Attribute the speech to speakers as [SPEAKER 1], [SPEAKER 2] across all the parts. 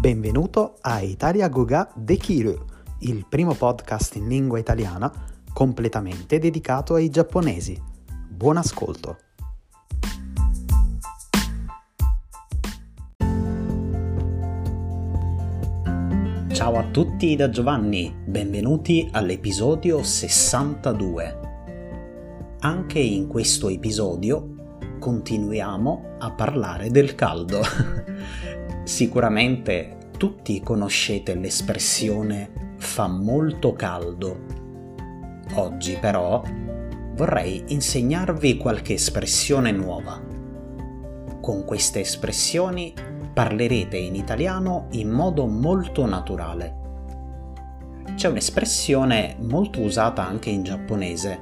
[SPEAKER 1] Benvenuto a Italia Goga Dekiru, il primo podcast in lingua italiana completamente dedicato ai giapponesi. Buon ascolto! Ciao a tutti da Giovanni, benvenuti all'episodio 62. Anche in questo episodio continuiamo a parlare del caldo. Sicuramente tutti conoscete l'espressione fa molto caldo. Oggi però vorrei insegnarvi qualche espressione nuova. Con queste espressioni parlerete in italiano in modo molto naturale. C'è un'espressione molto usata anche in giapponese.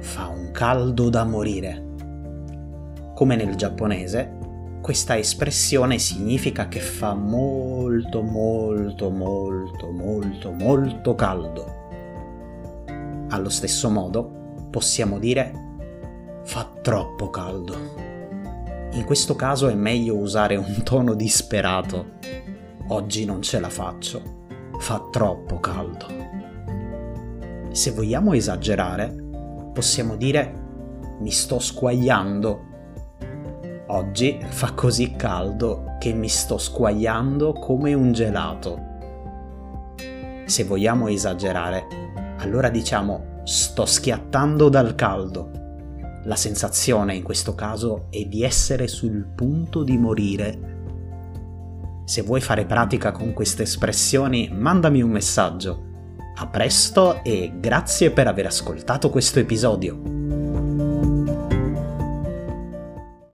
[SPEAKER 1] Fa un caldo da morire. Come nel giapponese, questa espressione significa che fa molto molto molto molto molto caldo. Allo stesso modo possiamo dire fa troppo caldo. In questo caso è meglio usare un tono disperato. Oggi non ce la faccio. Fa troppo caldo. Se vogliamo esagerare, possiamo dire mi sto squagliando Oggi fa così caldo che mi sto squagliando come un gelato. Se vogliamo esagerare, allora diciamo sto schiattando dal caldo. La sensazione in questo caso è di essere sul punto di morire. Se vuoi fare pratica con queste espressioni, mandami un messaggio. A presto e grazie per aver ascoltato questo episodio.